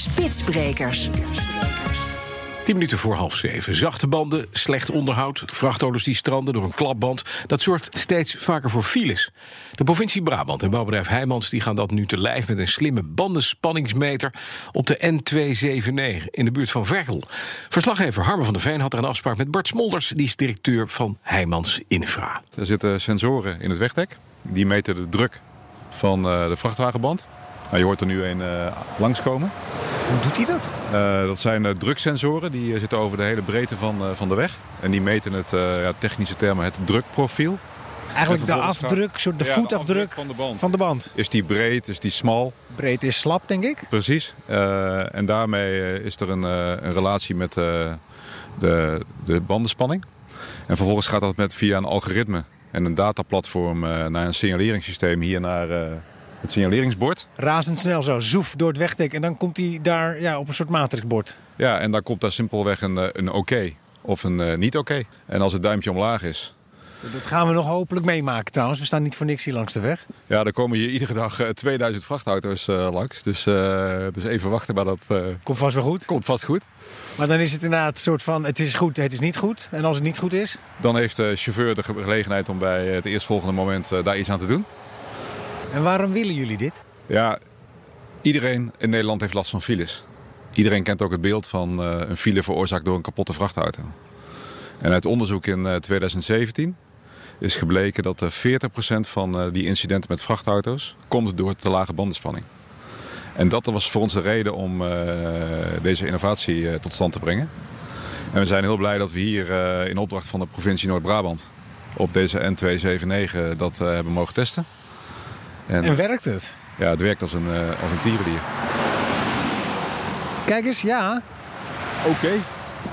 Spitsbrekers. 10 minuten voor half zeven. Zachte banden, slecht onderhoud, vrachtauto's die stranden door een klapband. Dat zorgt steeds vaker voor files. De provincie Brabant en bouwbedrijf Heijmans die gaan dat nu te lijf met een slimme bandenspanningsmeter op de N279 in de buurt van Vergel. Verslaggever Harmen van der Veen had er een afspraak met Bart Smolders, die is directeur van Heijmans Infra. Er zitten sensoren in het wegdek. Die meten de druk van eh, de vrachtwagenband. Nou, je hoort er nu een uh, langskomen. Hoe doet hij dat? Uh, dat zijn uh, druksensoren. Die zitten over de hele breedte van, van de weg. En die meten het, ja, technische termen, het drukprofiel. Eigenlijk de afdruk, soort de ja, voetafdruk de van, de band. van de band. Is die breed, is die smal? Breed is slap, denk ik. Precies. en daarmee is er een, een relatie met de, de bandenspanning. En vervolgens gaat dat met via een algoritme en een dataplatform naar een signaleringssysteem hier naar het signaleringsbord. Razendsnel zo, zoef door het wegdek en dan komt hij daar ja, op een soort matrixbord. Ja, en dan komt daar simpelweg een, een oké of een uh, niet oké. En als het duimpje omlaag is... Dat gaan we nog hopelijk meemaken trouwens. We staan niet voor niks hier langs de weg. Ja, er komen hier iedere dag uh, 2000 vrachtauto's uh, langs. Dus, dus even wachten, maar dat... komt vast wel goed? Komt vast goed. Maar dan is het inderdaad een soort van, het is goed, het is niet goed. En als het niet goed is? Dan heeft de chauffeur de gelegenheid om bij het eerstvolgende moment daar iets aan te doen. En waarom willen jullie dit? Ja, iedereen in Nederland heeft last van files. Iedereen kent ook het beeld van uh, een file veroorzaakt door een kapotte vrachtauto. En uit onderzoek in uh, 2017 is gebleken dat uh, 40% van uh, die incidenten met vrachtauto's komt door te lage bandenspanning. En dat was voor ons de reden om deze innovatie tot stand te brengen. En we zijn heel blij dat we hier in opdracht van de provincie Noord-Brabant op deze N279 dat hebben mogen testen. En, en, werkt het? Ja, het werkt als een, uh, als een tierendier. Kijk eens, ja. Oké. Okay.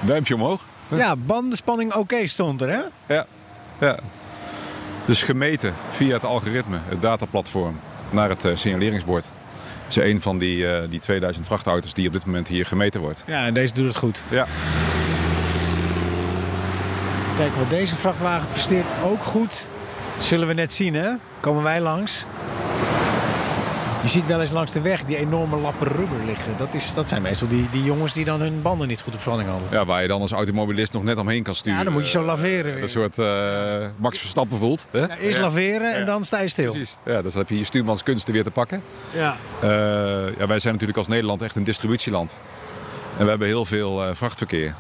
Duimpje omhoog. Ja, bandenspanning oké okay stond er, hè? Ja. ja. Dus gemeten via het algoritme, het dataplatform, naar het uh, signaleringsbord. Het is een van die, uh, die 2000 vrachtauto's die op dit moment hier gemeten wordt. Ja, en deze doet het goed. Ja. Kijk, wat deze vrachtwagen presteert ook goed. Zullen we net zien, hè? Komen wij langs. Je ziet wel eens langs de weg die enorme lappen rubber liggen. Dat, is, dat zijn meestal die, die jongens die dan hun banden niet goed op spanning hadden. Ja, waar je dan als automobilist nog net omheen kan sturen. Ja, dan moet je zo laveren. Weer. Een soort uh, Max Verstappen voelt. Hè? Ja, eerst laveren en dan sta je stil. Precies. Ja, dus dan heb je je stuurmanskunsten weer te pakken. Ja. Uh, ja, wij zijn natuurlijk als Nederland echt een distributieland. En we hebben heel veel uh, vrachtverkeer.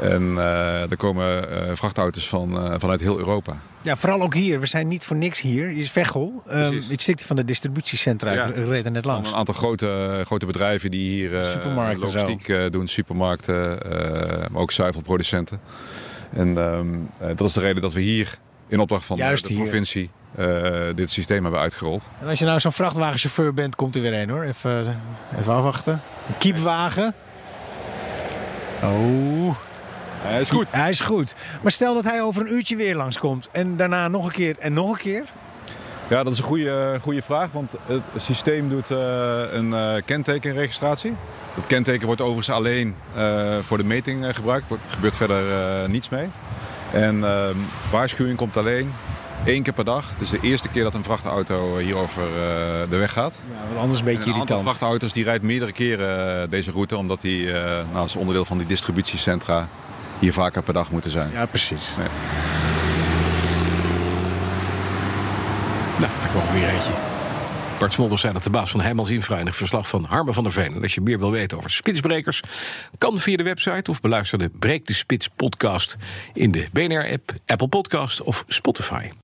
En uh, er komen uh, vrachtauto's van, uh, vanuit heel Europa. Ja, vooral ook hier. We zijn niet voor niks hier. Hier is Veghel. Um, het van de distributiecentra. Ja, Ik reed er net langs. Een aantal grote, grote bedrijven die hier supermarkten logistiek doen. Supermarkten, maar ook zuivelproducenten. En um, dat is de reden dat we hier in opdracht van Juist de provincie dit systeem hebben uitgerold. En als je nou zo'n vrachtwagenchauffeur bent, komt er weer een hoor. Even, even afwachten. Een kiepwagen. Oh... Hij is goed. Hij is goed. Maar stel dat hij over een uurtje weer langskomt. En daarna nog een keer en nog een keer. Ja, dat is een goede, goede vraag. Want het systeem doet uh, een uh, kentekenregistratie. Dat kenteken wordt overigens alleen uh, voor de meting gebruikt. Er gebeurt verder niets mee. En ehm, waarschuwing komt alleen één keer per dag. Dus de eerste keer dat een vrachtauto hier over de weg gaat. Ja, want anders een beetje en een irritant. aantal vrachtauto's die rijdt meerdere keren deze route. Omdat die nou, als onderdeel van die distributiecentra hier vaker per dag moeten zijn. Ja, precies. Nou, daar kwam weer eentje. Bart Smolders zei dat de baas van Heijmans Infra in een verslag van Harmen van der Veen. En als je meer wil weten over spitsbrekers, kan via de website of beluister de Breek de Spits podcast in de BNR-app, Apple Podcast of Spotify.